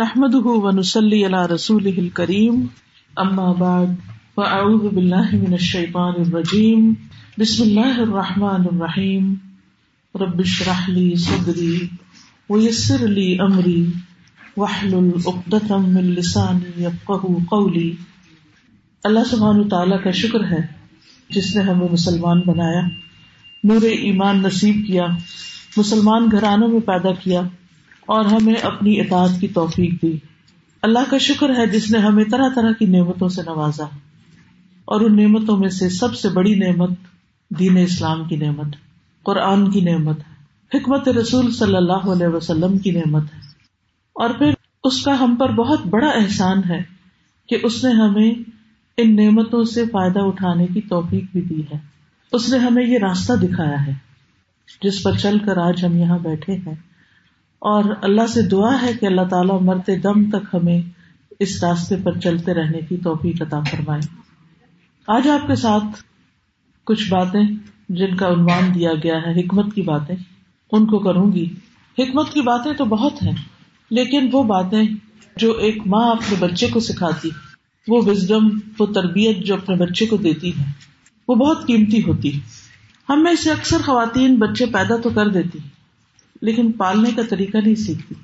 نحمده ونصلي على رسوله الكريم. اما بعد فاعوذ بالله من الشيطان الرجيم. بسم الله الرحمن الرحيم. رب اشرح لي صدري ويسر لي امري واحلل عقدة من لساني يفقهوا قولي. اللہ سبحانہ تعالیٰ کا شکر ہے جس نے ہمیں مسلمان بنایا، نور ایمان نصیب کیا، مسلمان گھرانوں میں پیدا کیا اور ہمیں اپنی اطاعت کی توفیق دی۔ اللہ کا شکر ہے جس نے ہمیں طرح طرح کی نعمتوں سے نوازا۔ اور ان نعمتوں میں سے سب سے بڑی نعمت دین اسلام کی نعمت، قرآن کی نعمت ہے حکمت رسول صلی اللہ علیہ وسلم کی نعمت ہے۔ اور پھر اس کا ہم پر بہت بڑا احسان ہے کہ اس نے ہمیں ان نعمتوں سے فائدہ اٹھانے کی توفیق بھی دی ہے۔ اس نے ہمیں یہ راستہ دکھایا ہے جس پر چل کر آج ہم یہاں بیٹھے ہیں۔ اور اللہ سے دعا ہے کہ اللہ تعالیٰ مرتے دم تک ہمیں اس راستے پر چلتے رہنے کی توفیق عطا فرمائے۔ آج آپ کے ساتھ کچھ باتیں جن کا عنوان دیا گیا ہے، حکمت کی باتیں۔ ان کو کروں گی۔ حکمت کی باتیں تو بہت ہیں، لیکن وہ باتیں جو ایک ماں اپنے بچے کو سکھاتی، وہ وزڈم وہ تربیت جو اپنے بچے کو دیتی ہے، وہ بہت قیمتی ہوتی۔ ہم میں سے اکثر خواتین بچے پیدا تو کر دیتی۔ لیکن پالنے کا طریقہ نہیں سیکھتی۔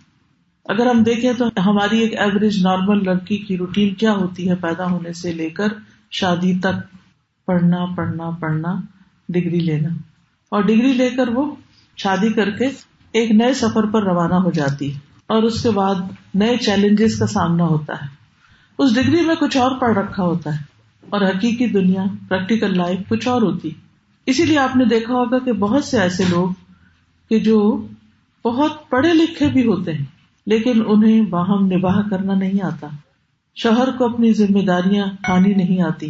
اگر ہم دیکھیں تو ہماری ایک ایوریج نارمل لڑکی کی روٹین کیا ہوتی ہے پیدا ہونے سے لے کر شادی تک؟ پڑھنا پڑھنا پڑھنا، ڈگری لینا۔ اور ڈگری لے کر وہ شادی کر کے ایک نئے سفر پر روانہ ہو جاتی ہے اور اس کے بعد نئے چیلنجز کا سامنا ہوتا ہے۔ اس ڈگری میں کچھ اور پڑھ رکھا ہوتا ہے اور حقیقی دنیا پریکٹیکل لائف کچھ اور ہوتی۔ اسی لیے آپ نے دیکھا ہوگا کہ بہت سے ایسے لوگ کہ جو بہت پڑھے لکھے بھی ہوتے ہیں، لیکن انہیں باہم نباہ کرنا نہیں آتا۔ شوہر کو اپنی ذمہ داریاں کھانی نہیں آتی،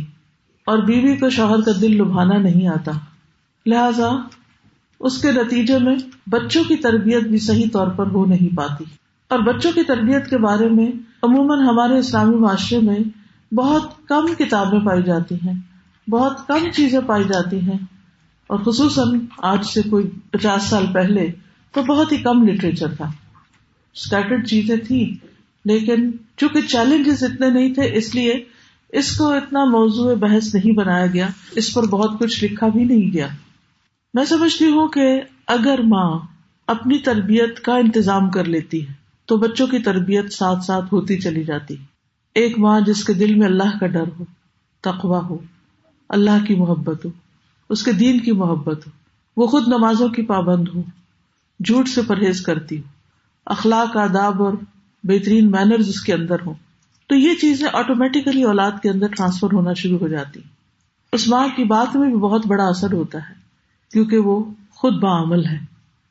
اور بیوی کو شوہر کا دل لبھانا نہیں آتا۔ لہذا اس کے نتیجے میں بچوں کی تربیت بھی صحیح طور پر ہو نہیں پاتی۔ اور بچوں کی تربیت کے بارے میں عموماً ہمارے اسلامی معاشرے میں بہت کم کتابیں پائی جاتی ہیں، بہت کم چیزیں پائی جاتی ہیں۔ اور خصوصاً آج سے کوئی پچاس سال پہلے تو بہت ہی کم لٹریچر تھا۔ اسکیٹرڈ چیزیں تھی لیکن چونکہ چیلنجز اتنے نہیں تھے، اس لیے اس کو اتنا موضوع بحث نہیں بنایا گیا، اس پر بہت کچھ لکھا بھی نہیں گیا۔ میں سمجھتی ہوں کہ اگر ماں اپنی تربیت کا انتظام کر لیتی ہے، تو بچوں کی تربیت ساتھ ساتھ ہوتی چلی جاتی۔ ایک ماں جس کے دل میں اللہ کا ڈر ہو تقوا ہو، اللہ کی محبت ہو، اس کے دین کی محبت ہو، وہ خود نمازوں کی پابند ہو۔ جھوٹ سے پرہیز کرتی ہوں۔ اخلاق، آداب اور بہترین مینرز اس کے اندر ہوں۔ تو یہ چیزیں آٹومیٹیکلی اولاد کے اندر ٹرانسفر ہونا شروع ہو جاتی اس ماں کی بات میں بھی بہت بڑا اثر ہوتا ہے، کیونکہ وہ خود بعمل ہے۔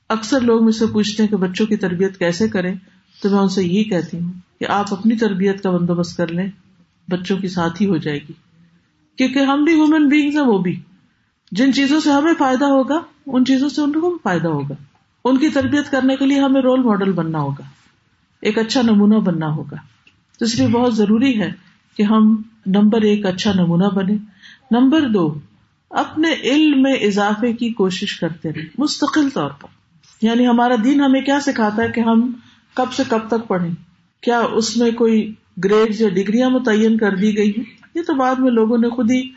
اکثر لوگ مجھ سے پوچھتے ہیں کہ بچوں کی تربیت کیسے کریں؟ تو میں ان سے یہی کہتی ہوں کہ آپ اپنی تربیت کا بندوبست کر لیں، بچوں کی ساتھ ہی ہو جائے گی۔ کیونکہ ہم بھی وومین بینگز ہیں، وہ بھی۔ جن چیزوں سے ہمیں فائدہ ہوگا، ان چیزوں سے ان کو بھی فائدہ ہوگا۔ ان کی تربیت کرنے کے لیے ہمیں رول ماڈل بننا ہوگا۔ ایک اچھا نمونہ بننا ہوگا۔ تو اس لیے بہت ضروری ہے کہ ہم نمبر ایک اچھا نمونہ بنے نمبر دو، اپنے علم میں اضافے کی کوشش کرتے رہے مستقل طور پر۔ یعنی ہمارا دین ہمیں کیا سکھاتا ہے کہ ہم کب سے کب تک پڑھیں؟ کیا اس میں کوئی گریڈ یا ڈگریاں متعین کر دی گئی ہیں؟ یہ تو بعد میں لوگوں نے خود ہی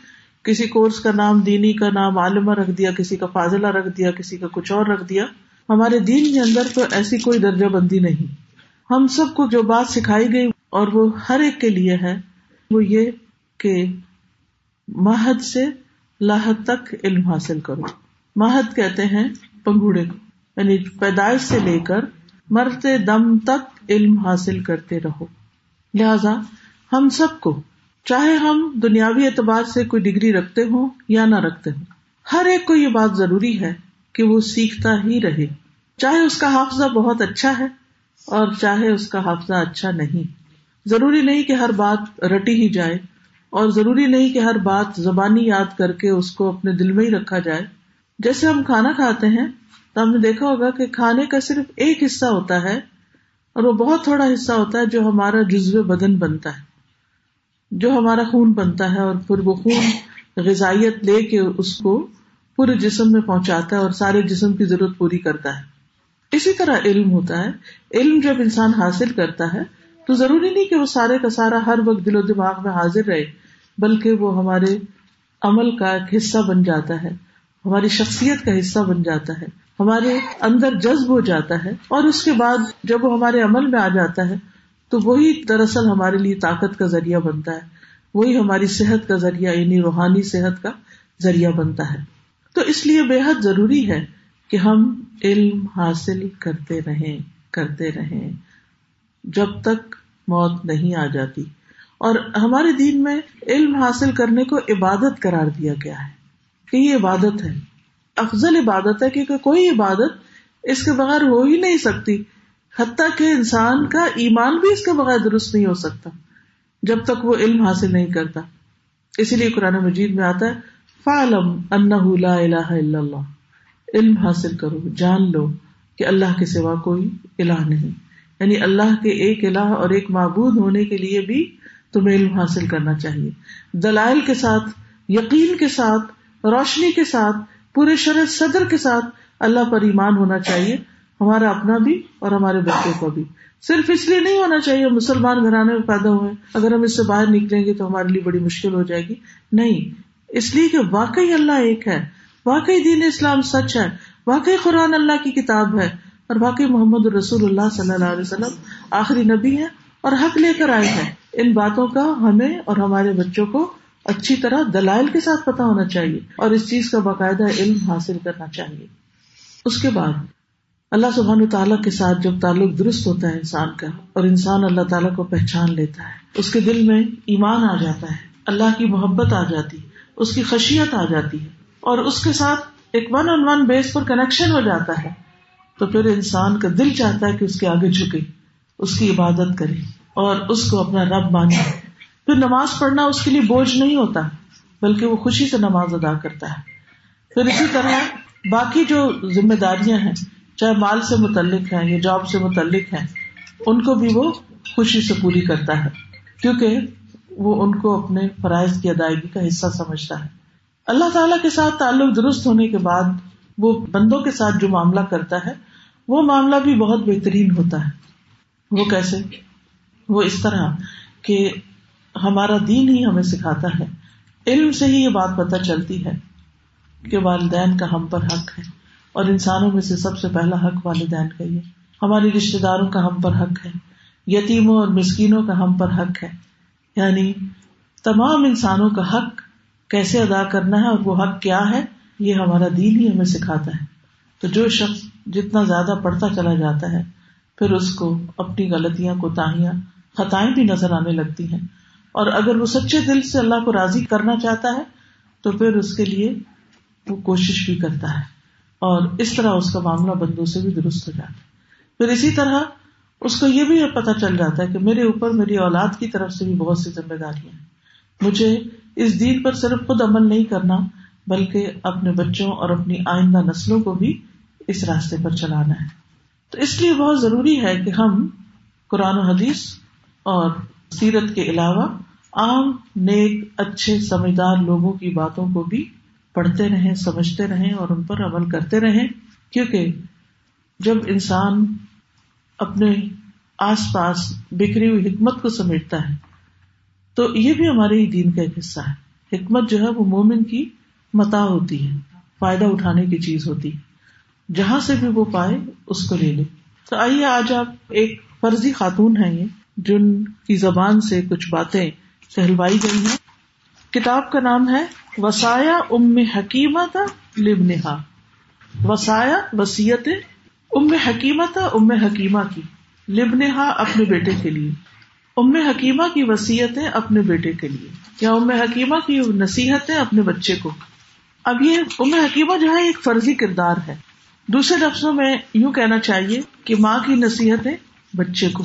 کسی کورس کا نام، دینی کا نام، عالمہ رکھ دیا، کسی کا فاضلہ رکھ دیا، کسی کا کچھ اور رکھ دیا۔ ہمارے دین کے اندر تو ایسی کوئی درجہ بندی نہیں۔ ہم سب کو جو بات سکھائی گئی اور وہ ہر ایک کے لیے ہے، وہ یہ کہ مہد سے لاحت تک علم حاصل کرو۔ مہد کہتے ہیں پنگوڑے کو یعنی پیدائش سے لے کر مرتے دم تک علم حاصل کرتے رہو۔ لہذا ہم سب کو، چاہے ہم دنیاوی اعتبار سے کوئی ڈگری رکھتے ہوں یا نہ رکھتے ہوں، ہر ایک کو یہ بات ضروری ہے کہ وہ سیکھتا ہی رہے۔ چاہے اس کا حافظہ بہت اچھا ہے اور چاہے اس کا حافظہ اچھا نہیں۔ ضروری نہیں کہ ہر بات رٹی ہی جائے اور ضروری نہیں کہ ہر بات زبانی یاد کر کے اس کو اپنے دل میں ہی رکھا جائے۔ جیسے ہم کھانا کھاتے ہیں تو ہم نے دیکھا ہوگا کہ کھانے کا صرف ایک حصہ ہوتا ہے اور وہ بہت تھوڑا حصہ ہوتا ہے جو ہمارا جزو بدن بنتا ہے، جو ہمارا خون بنتا ہے اور پھر وہ خون غذائیت لے کے اس کو پورے جسم میں پہنچاتا ہے اور سارے جسم کی ضرورت پوری کرتا ہے۔ اسی طرح علم ہوتا ہے۔ علم جب انسان حاصل کرتا ہے تو ضروری نہیں کہ وہ سارے کا سارا ہر وقت دل و دماغ میں حاضر رہے، بلکہ وہ ہمارے عمل کا ایک حصہ بن جاتا ہے، ہماری شخصیت کا حصہ بن جاتا ہے، ہمارے اندر جذب ہو جاتا ہے۔ اور اس کے بعد جب وہ ہمارے عمل میں آ جاتا ہے تو وہی دراصل ہمارے لیے طاقت کا ذریعہ بنتا ہے۔ وہی ہماری صحت کا ذریعہ یعنی روحانی صحت کا ذریعہ بنتا ہے۔ تو اس لیے بے حد ضروری ہے کہ ہم علم حاصل کرتے رہیں کرتے رہیں، جب تک موت نہیں آ جاتی۔ اور ہمارے دین میں علم حاصل کرنے کو عبادت قرار دیا گیا ہے کہ یہ عبادت ہے۔ افضل عبادت ہے کیونکہ کوئی عبادت اس کے بغیر ہو ہی نہیں سکتی۔ حتیٰ کہ انسان کا ایمان بھی اس کے بغیر درست نہیں ہو سکتا جب تک وہ علم حاصل نہیں کرتا۔ اسی لیے قرآن مجید میں آتا ہے فعلم لا الہ الا اللہ۔ علم حاصل کرو، جان لو کہ اللہ کے سوا کوئی الہ نہیں۔ یعنی اللہ کے ایک الہ اور ایک معبود ہونے کے لیے بھی تمہیں علم حاصل کرنا چاہیے۔ دلائل کے ساتھ، یقین کے ساتھ، روشنی کے ساتھ، پورے شرح صدر کے ساتھ اللہ پر ایمان ہونا چاہیے۔ ہمارا اپنا بھی اور ہمارے بچوں کا بھی۔ صرف اس لیے نہیں ہونا چاہیے مسلمان گھرانے میں پیدا ہوئے۔ اگر ہم اس سے باہر نکلیں گے تو ہمارے لیے بڑی مشکل ہو جائے گی۔ نہیں اس لیے کہ واقعی اللہ ایک ہے، واقعی دین اسلام سچ ہے، واقعی قرآن اللہ کی کتاب ہے اور واقعی محمد رسول اللہ صلی اللہ علیہ وسلم آخری نبی ہے اور حق لے کر آئے ہیں۔ ان باتوں کا ہمیں اور ہمارے بچوں کو اچھی طرح دلائل کے ساتھ پتا ہونا چاہیے اور اس چیز کا باقاعدہ علم حاصل کرنا چاہیے۔ اس کے بعد، اللہ سبحان تعالیٰ کے ساتھ جب تعلق درست ہوتا ہے انسان کا اور انسان اللہ تعالیٰ کو پہچان لیتا ہے، اس کے دل میں ایمان آ جاتا ہے، اللہ کی محبت آ جاتی اس کی خشیت آ جاتی ہے اور اس کے ساتھ ایک ون آن ون بیس پر کنیکشن ہو جاتا ہے۔ تو پھر انسان کا دل چاہتا ہے کہ اس کے آگے جھکے، اس کی عبادت کرے اور اس کو اپنا رب مانے۔ پھر نماز پڑھنا اس کے لیے بوجھ نہیں ہوتا، بلکہ وہ خوشی سے نماز ادا کرتا ہے۔ پھر اسی طرح باقی جو ذمہ داریاں ہیں، چاہے مال سے متعلق ہیں یا جاب سے متعلق ہیں، ان کو بھی وہ خوشی سے پوری کرتا ہے۔ کیونکہ وہ ان کو اپنے فرائض کی ادائیگی کا حصہ سمجھتا ہے۔ اللہ تعالی کے ساتھ تعلق درست ہونے کے بعد وہ بندوں کے ساتھ جو معاملہ کرتا ہے، وہ معاملہ بھی بہت بہترین ہوتا ہے۔ وہ کیسے؟ وہ اس طرح کہ ہمارا دین ہی ہمیں سکھاتا ہے۔ علم سے ہی یہ بات پتہ چلتی ہے کہ والدین کا ہم پر حق ہے۔ اور انسانوں میں سے سب سے پہلا حق والدین کا ہی ہے۔ ہماری رشتے داروں کا ہم پر حق ہے۔ یتیموں اور مسکینوں کا ہم پر حق ہے۔ یعنی تمام انسانوں کا حق کیسے ادا کرنا ہے اور وہ حق کیا ہے، یہ ہمارا دین ہی ہمیں سکھاتا ہے۔ تو جو شخص جتنا زیادہ پڑھتا چلا جاتا ہے، پھر اس کو اپنی غلطیاں، کوتاہیاں، خطائیں بھی نظر آنے لگتی ہیں۔ اور اگر وہ سچے دل سے اللہ کو راضی کرنا چاہتا ہے، تو پھر اس کے لیے وہ کوشش بھی کرتا ہے۔ اور اس طرح اس کا معاملہ بندوں سے بھی درست ہو جاتا ہے۔ پھر اسی طرح اس کو یہ بھی پتا چل جاتا ہے کہ میرے اوپر میری اولاد کی طرف سے بھی بہت سی ذمہ داریاں ہیں۔ مجھے اس دین پر صرف خود عمل نہیں کرنا، بلکہ اپنے بچوں اور اپنی آئندہ نسلوں کو بھی اس راستے پر چلانا ہے۔ تو اس لیے بہت ضروری ہے کہ ہم قرآن و حدیث اور سیرت کے علاوہ عام، نیک، اچھے، سمجھدار لوگوں کی باتوں کو بھی پڑھتے رہیں، سمجھتے رہیں اور ان پر عمل کرتے رہیں۔ کیونکہ جب انسان اپنے آس پاس بکھری ہوئی حکمت کو سمیٹتا ہے۔ تو یہ بھی ہمارے ہی دین کا ایک حصہ ہے۔ حکمت جو ہے وہ مومن کی متا ہوتی ہے، فائدہ اٹھانے کی چیز ہوتی ہے۔ جہاں سے بھی وہ پائے، اس کو لے لے۔ تو آئیے، آج آپ ایک فرضی خاتون ہیں یہ، جن کی زبان سے کچھ باتیں کہلوائی گئی ہیں۔ کتاب کا نام ہے وسایا ام حکیمت لبنہا وسایا وسیعت ام حکیمت ام حکیمہ کی۔ لبنہا ہاں اپنے بیٹے کے لیے۔ ام حکیمہ کی وسیعتیں اپنے بیٹے کے لیے۔ یا ام حکیمہ کی نصیحتیں اپنے بچے کو۔ اب یہ ام حکیمہ جو ہے، ایک فرضی کردار ہے۔ دوسرے لفظوں میں یوں کہنا چاہیے کہ ماں کی نصیحتیں بچے کو۔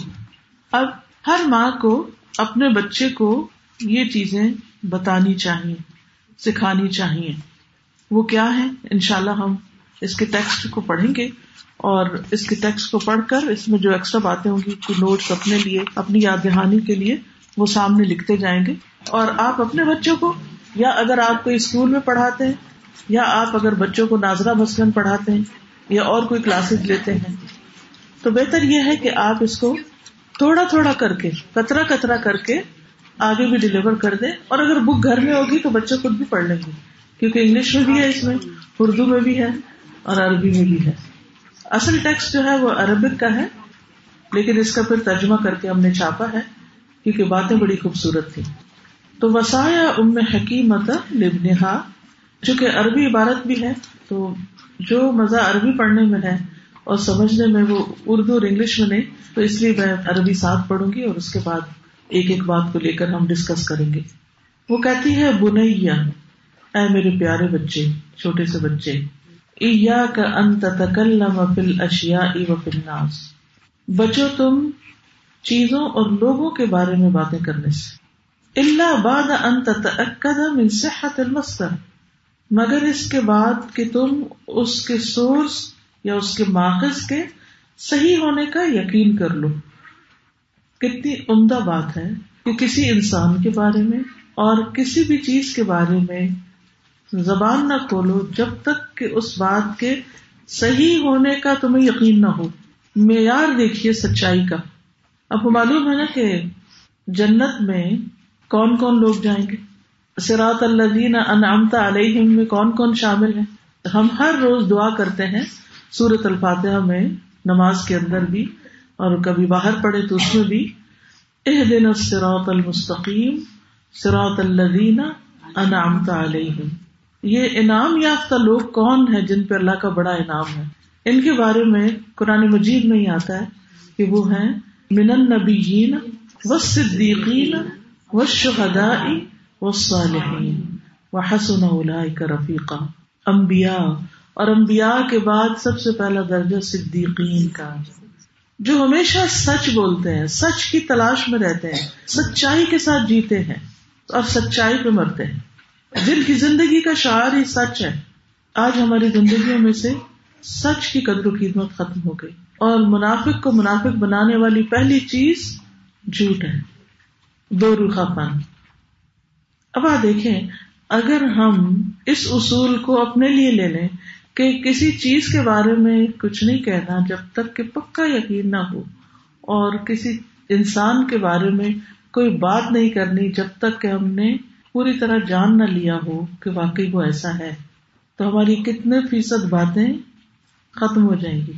اب ہر ماں کو اپنے بچے کو یہ چیزیں بتانی چاہیے، سکھانی چاہیے۔ وہ کیا ہے ان شاء اللہ ہم اس کے ٹیکسٹ کو پڑھیں گے اور اس کے ٹیکسٹ کو پڑھ کر اس میں جو ایکسٹرا باتیں ہوں گی نوٹس اپنے لیے، اپنی یاد دہانی کے لیے وہ سامنے لکھتے جائیں گے۔ اور آپ اپنے بچوں کو، یا اگر آپ کوئی اسکول میں پڑھاتے ہیں، یا آپ اگر بچوں کو ناظرہ مثلاً پڑھاتے ہیں، یا اور کوئی کلاسز لیتے ہیں۔ تو بہتر یہ ہے کہ آپ اس کو تھوڑا تھوڑا کر کے، کترا کترا کر کے آگے بھی ڈلیور کر دیں۔ اور اگر بک گھر میں ہوگی تو بچے خود بھی پڑھ لیں گے، کیونکہ انگلش میں بھی ہے اس میں، اردو میں بھی ہے۔ اور عربی میں بھی ہے۔ اصل ٹیکسٹ جو ہے وہ عربک کا ہے، لیکن اس کا پھر ترجمہ کر کے ہم نے چھاپا ہے، کیونکہ باتیں بڑی خوبصورت تھی تو وسایا ام حکیمت لبنہا، چونکہ عربی عبارت بھی ہے، تو جو مزہ عربی پڑھنے میں ہے اور سمجھنے میں وہ اردو اور انگلش میں نہیں، تو اس لیے میں عربی ساتھ پڑھوں گی اور اس کے بعد ایک ایک بات کو لے کر ہم ڈسکس کریں گے۔ وہ کہتی ہے، بنیا، اے میرے پیارے بچے، چھوٹے سے بچے اشیا و بچو تم چیزوں اور لوگوں کے بارے میں باتیں کرنے سے۔ اللہ باد انت من صحت المستر مگر اس کے بعد کہ تم اس کے سورس یا اس کے ماخذ کے صحیح ہونے کا یقین کر لو۔ کتنی عمدہ بات ہے کہ کسی انسان کے بارے میں اور کسی بھی چیز کے بارے میں زبان نہ کھولو جب تک کہ اس بات کے صحیح ہونے کا تمہیں یقین نہ ہو۔ معیار دیکھیے سچائی کا۔ اب معلوم ہے نا کہ جنت میں کون کون لوگ جائیں گے؟ سراط اللہ انعامتا علیہم میں کون کون شامل ہیں؟ ہم ہر روز دعا کرتے ہیں سورت الفاتحہ میں نماز کے اندر بھی اور کبھی باہر پڑے تو اس میں بھی۔ اح دن سراط المستقیم سراط الدین انعامت علیہم۔ یہ انعام یافتہ لوگ کون ہیں جن پہ اللہ کا بڑا انعام ہے؟ ان کے بارے میں قرآن مجید میں ہی آتا ہے کہ وہ ہیں من النبیین و صدیقین و شہدائی و صالحین و حسن اولئک رفیقا، انبیاء، اور انبیاء کے بعد سب سے پہلا درجہ صدیقین کا، جو ہمیشہ سچ بولتے ہیں، سچ کی تلاش میں رہتے ہیں، سچائی کے ساتھ جیتے ہیں اور سچائی پہ مرتے ہیں۔ جن کی زندگی کا شعر ہی سچ ہے، آج ہماری زندگیوں میں سے سچ کی قدر و قیمت ختم ہو گئی۔ اور منافق کو منافق بنانے والی پہلی چیز جھوٹ ہے۔ دو روخا پن اب آ دیکھیں، اگر ہم اس اصول کو اپنے لیے لے لیں کہ کسی چیز کے بارے میں کچھ نہیں کہنا جب تک کہ پکا یقین نہ ہو، اور کسی انسان کے بارے میں کوئی بات نہیں کرنی جب تک کہ ہم نے پوری طرح جان نہ لیا ہو کہ واقعی وہ ایسا ہے، تو ہماری کتنے فیصد باتیں ختم ہو جائیں گی۔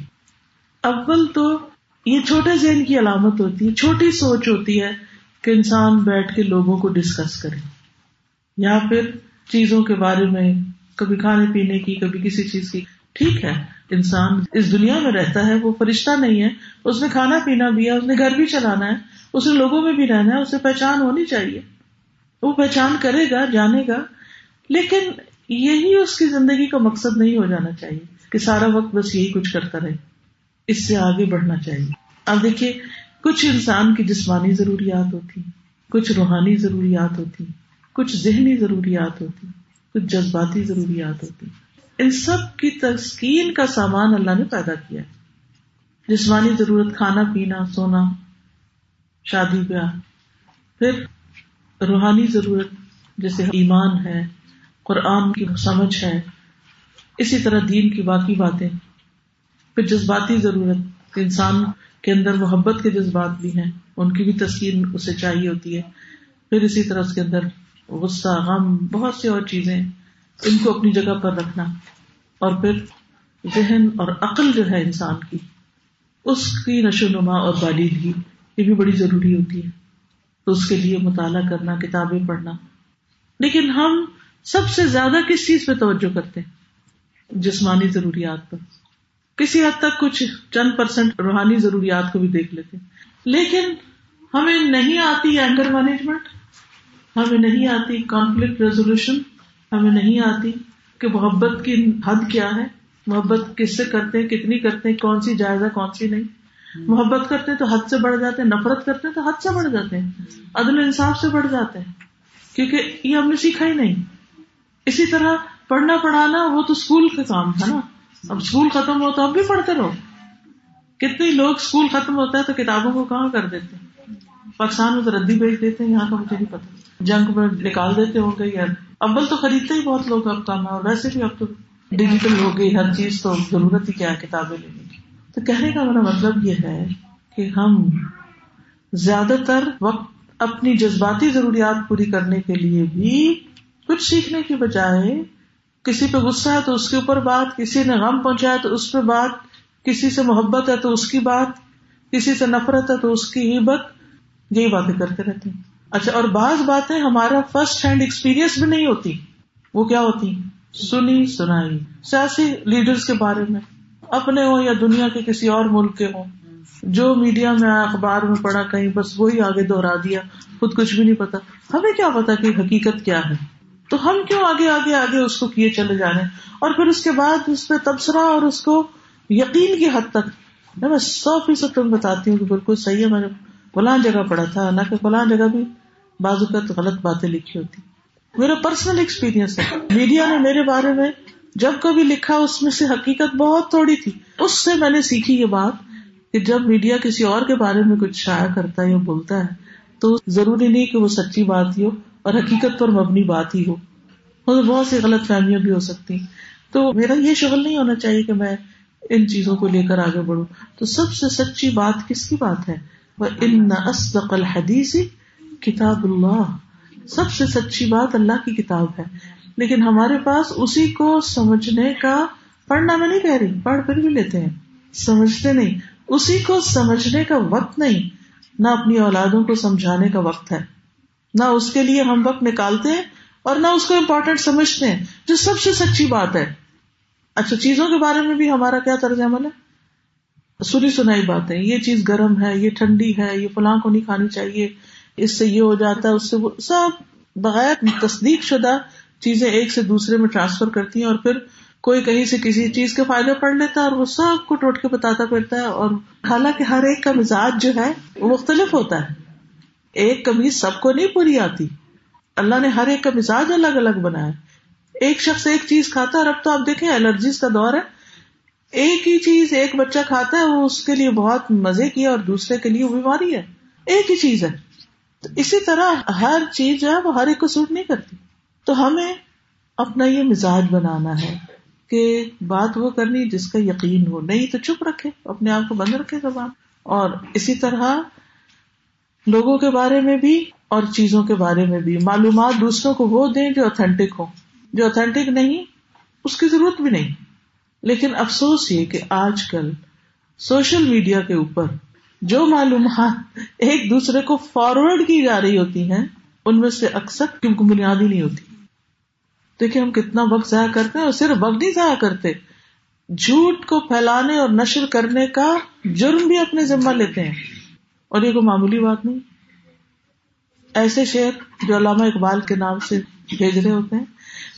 اول تو یہ چھوٹے ذہن کی علامت ہوتی ہے، چھوٹی سوچ ہوتی ہے کہ انسان بیٹھ کے لوگوں کو ڈسکس کرے۔ یا پھر چیزوں کے بارے میں، کبھی کھانے پینے کی، کبھی کسی چیز کی۔ ٹھیک ہے، انسان اس دنیا میں رہتا ہے، وہ فرشتہ نہیں ہے۔ اس نے کھانا پینا بھی ہے، اس نے گھر بھی چلانا ہے اسے لوگوں میں بھی رہنا ہے، اسے پہچان ہونی چاہیے۔ وہ پہچان کرے گا، جانے گا، لیکن یہی اس کی زندگی کا مقصد نہیں ہو جانا چاہیے کہ سارا وقت بس یہی کچھ کرتا رہے، اس سے آگے بڑھنا چاہیے۔ اب دیکھیے، کچھ انسان کی جسمانی ضروریات ہوتی، کچھ روحانی ضروریات ہوتی، کچھ ذہنی ضروریات ہوتی، کچھ جذباتی ضروریات ہوتی۔ ان سب کی تسکین کا سامان اللہ نے پیدا کیا جسمانی ضرورت کھانا، پینا، سونا، شادی، بیاہ۔ پھر روحانی ضرورت، جیسے ایمان ہے، قرآن کی سمجھ ہے، اسی طرح دین کی باقی باتیں۔ پھر جذباتی ضرورت، انسان کے اندر محبت کے جذبات بھی ہیں، ان کی بھی تسکین اسے چاہیے ہوتی ہے۔ پھر اسی طرح اس کے اندر غصہ، غم، بہت سی اور چیزیں، ان کو اپنی جگہ پر رکھنا۔ اور پھر ذہن اور عقل جو ہے انسان کی، اس کی نشو نما اور بالدگی یہ بھی بڑی ضروری ہوتی ہے۔ تو اس کے لیے مطالعہ کرنا، کتابیں پڑھنا۔ لیکن ہم سب سے زیادہ کس چیز پہ توجہ کرتے ہیں؟ جسمانی ضروریات پر۔ کسی حد تک کچھ چند پرسینٹ روحانی ضروریات کو بھی دیکھ لیتے لیکن ہمیں نہیں آتی اینگر مینجمنٹ ہمیں نہیں آتی کانفلکٹ ریزولوشن ہمیں نہیں آتی کہ محبت کی حد کیا ہے، محبت کس سے کرتے ہیں، کتنی کرتے ہیں، کون سی جائز ہے کون سی نہیں۔ محبت کرتے ہیں تو حد سے بڑھ جاتے ہیں، نفرت کرتے ہیں تو حد سے بڑھ جاتے ہیں، عدل انصاف سے بڑھ جاتے ہیں، کیونکہ یہ ہم نے سیکھا ہی نہیں۔ اسی طرح پڑھنا پڑھانا وہ تو اسکول کا کام تھا نا۔ اب اسکول ختم ہو تو اب بھی پڑھتے رہو۔ کتنے لوگ اسکول ختم ہوتا ہے تو کتابوں کو کہاں کر دیتے پاکستان میں تو ردی بھیج دیتے ہیں، یہاں کا مجھے نہیں پتا۔ جنگ میں نکال دیتے ہوں گے یا ابل تو خریدتے ہی بہت لوگ اب کام ہے اور ویسے بھی اب تو ڈیجیٹل ہو گئی، ہر چیز تو ضرورت ہی کیا ہے، کتابیں لینے تو کہنے کا میرا مطلب یہ ہے کہ ہم زیادہ تر وقت اپنی جذباتی ضروریات پوری کرنے کے لیے بھی کچھ سیکھنے کی بجائے کسی پہ غصہ ہے تو اس کے اوپر بات، کسی نے غم پہنچایا تو اس پہ بات، کسی سے محبت ہے تو اس کی بات، کسی سے نفرت ہے تو اس کی عبت یہی باتیں کرتے رہتے ہیں۔ اچھا اور بعض باتیں ہمارا فرسٹ ہینڈ ایکسپیرئنس بھی نہیں ہوتی۔ وہ کیا ہوتی؟ سنی، سنائی۔ سیاسی لیڈرز کے بارے میں۔ اپنے ہوں یا دنیا کے کسی اور ملک کے ہوں۔ جو میڈیا میں اخبار میں پڑھا کہیں، بس وہی آگے دوہرا دیا۔ خود کچھ بھی نہیں پتا۔ ہمیں کیا پتا کہ حقیقت کیا ہے؟ تو ہم کیوں آگے آگے آگے اس کو کیے چلے جا رہے ہیں؟ اور پھر اس کے بعد اس پہ تبصرہ اور اس کو یقین کی حد تک۔ میں سو فیصد تم بتاتی ہوں کہ بالکل صحیح ہے۔ میں نے فلاں جگہ پڑھا تھا۔ نہ کہ فلاں جگہ بھی بازو کا غلط باتیں لکھی ہوتی۔ میرا پرسنل ایکسپیرئنس ہے۔ میڈیا نے میرے بارے میں جب کبھی لکھا اس میں سے حقیقت بہت تھوڑی تھی۔ اس سے میں نے سیکھی یہ بات کہ جب میڈیا کسی اور کے بارے میں کچھ شائع کرتا ہے یا بولتا ہے، تو ضروری نہیں کہ وہ سچی بات ہی ہو اور حقیقت پر مبنی بات ہی ہو۔ بہت سی غلط فہمیاں بھی ہو سکتی۔ تو میرا یہ شغل نہیں ہونا چاہیے کہ میں ان چیزوں کو لے کر آگے بڑھوں۔ تو سب سے سچی بات کس کی بات ہے؟ وہ ان الحدیث کتاب اللہ۔ سب سے سچی بات اللہ کی کتاب ہے۔ لیکن ہمارے پاس اسی کو سمجھنے کا پڑھنا میں نہیں کہہ رہی، پڑھ پھر بھی لیتے ہیں۔ سمجھتے نہیں۔ اسی کو سمجھنے کا وقت نہیں، نہ اپنی اولادوں کو سمجھانے کا وقت ہے۔ نہ اس کے لیے ہم وقت نکالتے ہیں اور نہ اس کو امپورٹینٹ سمجھتے ہیں، جو سب سے سچی بات ہے۔ اچھا چیزوں کے بارے میں بھی ہمارا کیا طرز عمل ہے؟ سنی سنائی بات ہے یہ چیز گرم ہے، یہ ٹھنڈی ہے، یہ فلاں کو نہیں کھانی چاہیے، اس سے یہ ہو جاتا ہے، اس سے وہ سب بغیر تصدیق شدہ چیزیں ایک سے دوسرے میں ٹرانسفر کرتی ہیں اور پھر کوئی کہیں سے کسی چیز کے فائدے پڑھ لیتا ہے اور وہ سب کو ٹوٹ کے بتاتا پھرتا ہے اور حالانکہ ہر ایک کا مزاج جو ہے وہ مختلف ہوتا ہے۔ ایک کمیز سب کو نہیں پوری آتی۔ اللہ نے ہر ایک کا مزاج الگ الگ بنایا۔ ایک شخص ایک چیز کھاتا ہے اور اب تو آپ دیکھیں الرجیز کا دور ہے۔ ایک ہی چیز ایک بچہ کھاتا ہے، وہ اس کے لیے بہت مزے کی اور دوسرے کے لیے وہ بیماری ہے۔ ایک ہی چیز ہے۔ تو اسی طرح ہر چیز جو ہے وہ ہر ایک کو سوٹ نہیں کرتی۔ تو ہمیں اپنا یہ مزاج بنانا ہے کہ بات وہ کرنی جس کا یقین ہو۔ نہیں تو چپ رکھے، اپنے آپ کو بند رکھے زبان۔ اور اسی طرح لوگوں کے بارے میں بھی اور چیزوں کے بارے میں بھی۔ معلومات دوسروں کو وہ دیں جو اتھینٹک ہو جو اتھینٹک نہیں، اس کی ضرورت بھی نہیں۔ لیکن افسوس یہ کہ آج کل سوشل میڈیا کے اوپر جو معلومات ایک دوسرے کو فارورڈ کی جا رہی ہوتی ہیں، ان میں سے اکثر کیونکہ بنیادی نہیں ہوتی۔ دیکھیے ہم کتنا وقت ضائع کرتے ہیں اور صرف وقت نہیں ضائع کرتے، جھوٹ کو پھیلانے اور نشر کرنے کا جرم بھی اپنے ذمہ لیتے ہیں۔ اور یہ کوئی معمولی بات نہیں۔ ایسے شیخ جو علامہ اقبال کے نام سے بھیج رہے ہوتے ہیں،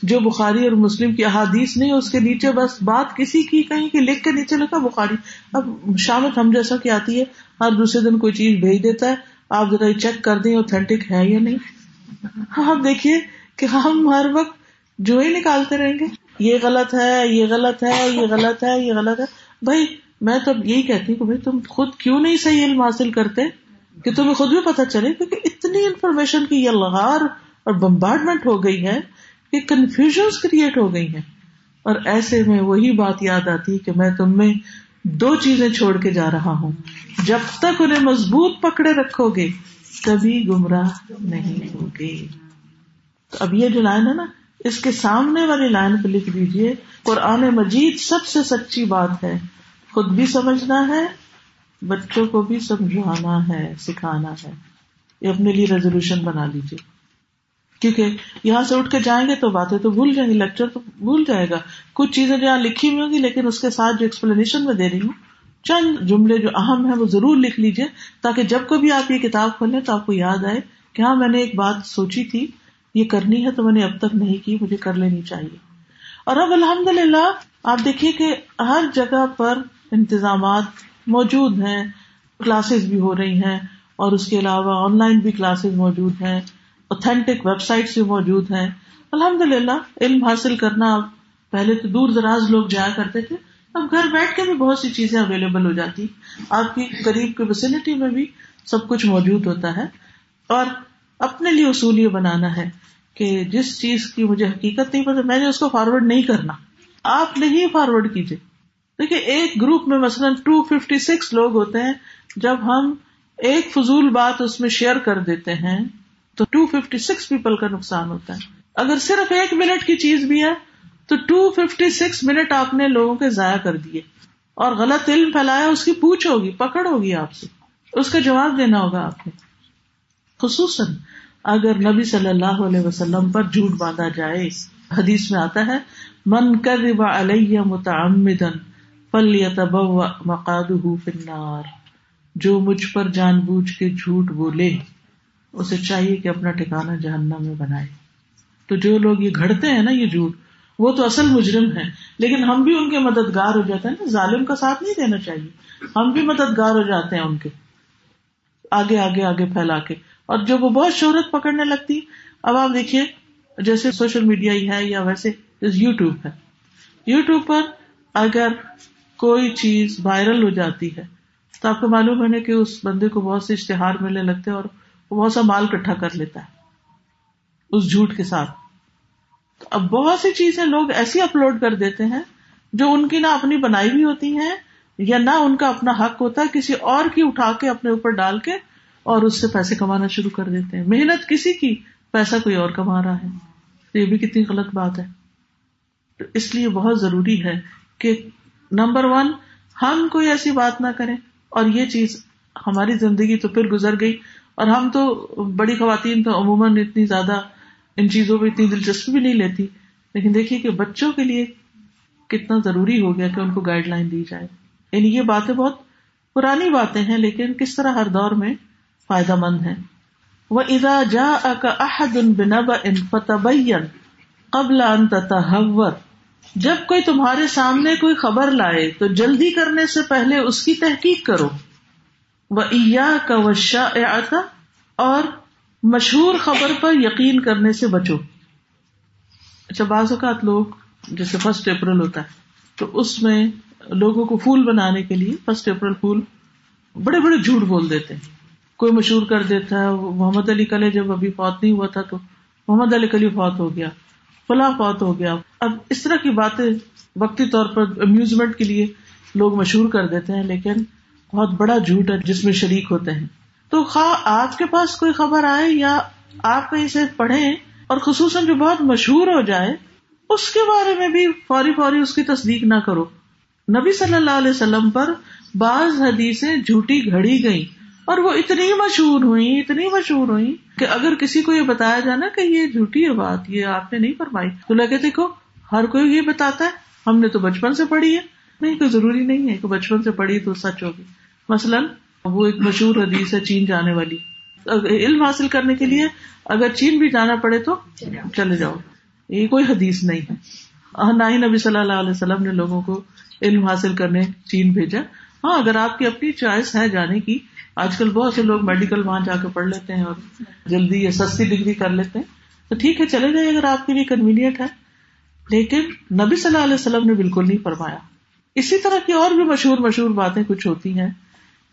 جو بخاری اور مسلم کی احادیث نہیں، اس کے نیچے بس بات کسی کی کہیں کہ لکھ کے نیچے لکھا بخاری۔ اب شامت ہم جیسا کی آتی ہے، ہر دوسرے دن کوئی چیز بھیج دیتا ہے، آپ ذرا چیک کر دیں اوتھینٹک ہے یا نہیں۔ ہاں دیکھیے کہ ہم ہر وقت جو ہی نکالتے رہیں گے، یہ غلط ہے، یہ غلط ہے، یہ غلط ہے، یہ غلط ہے۔ بھائی، میں تو یہی کہتی ہوں کہ بھائی، تم خود کیوں نہیں صحیح علم حاصل کرتے؟ کہ تمہیں خود بھی پتا چلے، کیونکہ اتنی انفارمیشن کی یہ لغار اور بمبارڈمنٹ ہو گئی ہے کہ کنفیوژن کریٹ ہو گئی ہیں۔ اور ایسے میں وہی بات یاد آتی کہ میں تم میں دو چیزیں چھوڑ کے جا رہا ہوں۔ جب تک انہیں مضبوط پکڑے رکھو گے، کبھی گمراہ نہیں ہوگے۔ تو اب یہ جو لائن ہے نا اس کے سامنے والی لائن پہ لکھ دیجیے قرآن مجید سب سے سچی بات ہے۔ خود بھی سمجھنا ہے، بچوں کو بھی سمجھانا ہے، سکھانا ہے۔ یہ اپنے لیے ریزولوشن بنا لیجیے کیونکہ یہاں سے اٹھ کے جائیں گے تو باتیں تو بھول جائیں گے لیکچر تو بھول جائے گا۔ کچھ چیزیں جو یہاں لکھی ہوئی ہوں گی، لیکن اس کے ساتھ جو ایکسپلینیشن میں دے رہی ہوں، چند جملے جو اہم ہے وہ ضرور لکھ لیجیے تاکہ جب کبھی آپ یہ کتاب کھولیں تو آپ کو یاد آئے کہ ہاں میں نے ایک بات سوچی تھی۔ یہ کرنی ہے تو میں نے اب تک نہیں کی، مجھے کر لینی چاہیے۔ اور اب الحمد للہ آپ دیکھیے کہ ہر جگہ پر انتظامات موجود ہیں، کلاسز بھی ہو رہی ہیں، اور اس کے علاوہ آن لائن بھی کلاسز موجود ہیں اوتھینٹک ویب سائٹ بھی موجود ہیں۔ الحمد للہ علم حاصل کرنا پہلے تو دور دراز لوگ جایا کرتے تھے، اب گھر بیٹھ کے بھی بہت سی چیزیں اویلیبل ہو جاتی۔ آپ کی قریب کے وسینٹی میں بھی سب کچھ موجود ہوتا ہے۔ اور اپنے لیے اصول یہ بنانا ہے کہ جس چیز کی مجھے حقیقت نہیں پتا، میں نے اس کو فارورڈ نہیں کرنا۔ آپ نہیں فارورڈ کیجیے دیکھیے ایک گروپ میں مثلاً ٹو ففٹی سکس لوگ ہوتے ہیں، جب ہم ایک فضول بات اس میں شیئر کر دیتے ہیں، تو ٹو ففٹی سکس پیپل کا نقصان ہوتا ہے۔ اگر صرف ایک منٹ کی چیز بھی ہے، تو ٹو ففٹی سکس منٹ آپ نے لوگوں کے ضائع کر دیے۔ اور غلط علم پھیلایا، اس کی پوچھ ہوگی، پکڑ ہوگی آپ سے۔ اس کا جواب دینا ہوگا آپ نے خصوصاً اگر نبی صلی اللہ علیہ وسلم پر جھوٹ باندھا جائے۔ حدیث میں آتا ہے، من کر علیہ متعمدن النار جو مجھ پر جان بوجھ کے جھوٹ بولے، اسے چاہیے کہ اپنا ٹھکانا جہنم میں بنائے۔ تو جو لوگ یہ گھڑتے ہیں نا یہ جھوٹ، وہ تو اصل مجرم ہے لیکن ہم بھی ان کے مددگار ہو جاتے ہیں نا، ظالم کا ساتھ نہیں دینا چاہیے۔ ہم بھی مددگار ہو جاتے ہیں ان کے۔ آگے آگے آگے پھیلا کے۔ اور جب وہ بہت شہرت پکڑنے لگتی، اب آپ دیکھیے، جیسے سوشل میڈیا ہی ہے یا ویسے یو ٹیوب ہے۔ یو ٹیوب پر اگر کوئی چیز وائرل ہو جاتی ہے، تو آپ کو معلوم ہے کہ اس بندے کو بہت سے اشتہار ملنے لگتے اور وہ بہت سا مال کٹھا کر لیتا ہے اس جھوٹ کے ساتھ۔ تو اب بہت سی چیزیں لوگ ایسی اپلوڈ کر دیتے ہیں جو ان کی نہ اپنی بنائی ہوئی ہوتی ہیں یا نہ ان کا اپنا حق ہوتا ہے کسی اور کی اٹھا کے اپنے اوپر ڈال کے اور اس سے پیسے کمانا شروع کر دیتے ہیں۔ محنت کسی کی، پیسہ کوئی اور کما رہا ہے۔ تو یہ بھی کتنی غلط بات ہے۔ تو اس لیے بہت ضروری ہے کہ نمبر ون، ہم کوئی ایسی بات نہ کریں۔ اور یہ چیز ہماری زندگی تو پھر گزر گئی۔ اور ہم تو بڑی خواتین تو عموماً اتنی زیادہ ان چیزوں میں اتنی دلچسپی بھی نہیں لیتی۔ لیکن دیکھیے کہ بچوں کے لیے کتنا ضروری ہو گیا کہ ان کو گائیڈ لائن دی جائے۔ یعنی یہ باتیں بہت پرانی باتیں ہیں، لیکن کس طرح ہر دور میں فائدہ مند ہے وہ ادا جا احد ان بنا ان فتح قبل ان تحور جب کوئی تمہارے سامنے کوئی خبر لائے تو جلدی کرنے سے پہلے اس کی تحقیق کرو۔ وہ کا وشا اور مشہور خبر پر یقین کرنے سے بچو۔ اچھا بعض اوقات لوگ، جیسے فرسٹ اپریل ہوتا ہے، تو اس میں لوگوں کو پھول بنانے کے لیے فرسٹ اپریل پھول بڑے بڑے جھوٹ بول دیتے ہیں۔ کوئی مشہور کر دیتا ہے محمد علی کلے جب ابھی فوت نہیں ہوا تھا تو محمد علی کلی فوت ہو گیا، فلاں فوت ہو گیا۔ اب اس طرح کی باتیں وقتی طور پر امیوزمنٹ کے لیے لوگ مشہور کر دیتے ہیں، لیکن بہت بڑا جھوٹ ہے جس میں شریک ہوتے ہیں۔ تو خواہ آپ کے پاس کوئی خبر آئے یا آپ کہیں سے پڑھیں اور خصوصاً جو بہت مشہور ہو جائے، اس کے بارے میں بھی فوری فوری اس کی تصدیق نہ کرو۔ نبی صلی اللہ علیہ وسلم پر بعض حدیثیں جھوٹی گھڑی گئی اور وہ اتنی مشہور ہوئی اتنی مشہور ہوئی کہ اگر کسی کو یہ بتایا جائے نا کہ یہ جھوٹی ہے بات، یہ آپ نے نہیں فرمائی، تو لگے دیکھو ہر کوئی یہ بتاتا ہے، ہم نے تو بچپن سے پڑھی ہے۔ نہیں، کوئی ضروری نہیں ہے کہ بچپن سے پڑھی تو سچ ہوگی۔ مثلاً وہ ایک مشہور حدیث ہے چین جانے والی۔ علم حاصل کرنے کے لیے اگر چین بھی جانا پڑے تو چلے جاؤ۔ یہ کوئی حدیث نہیں ہے۔ ہاں، نہ ہی نبی صلی اللہ علیہ وسلم نے لوگوں کو علم حاصل کرنے چین بھیجا۔ ہاں اگر آپ کی اپنی چوائس ہے جانے کی آج کل بہت سے لوگ میڈیکل وہاں جا کے پڑھ لیتے ہیں اور جلدی یا سستی ڈگری کر لیتے ہیں۔ تو ٹھیک ہے، چلے جائیں اگر آپ کے لیے کنوینئنٹ ہے۔ لیکن نبی صلی اللہ علیہ وسلم نے بالکل نہیں فرمایا۔ اسی طرح کی اور بھی مشہور مشہور باتیں کچھ ہوتی ہیں